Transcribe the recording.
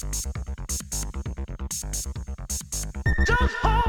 Just hold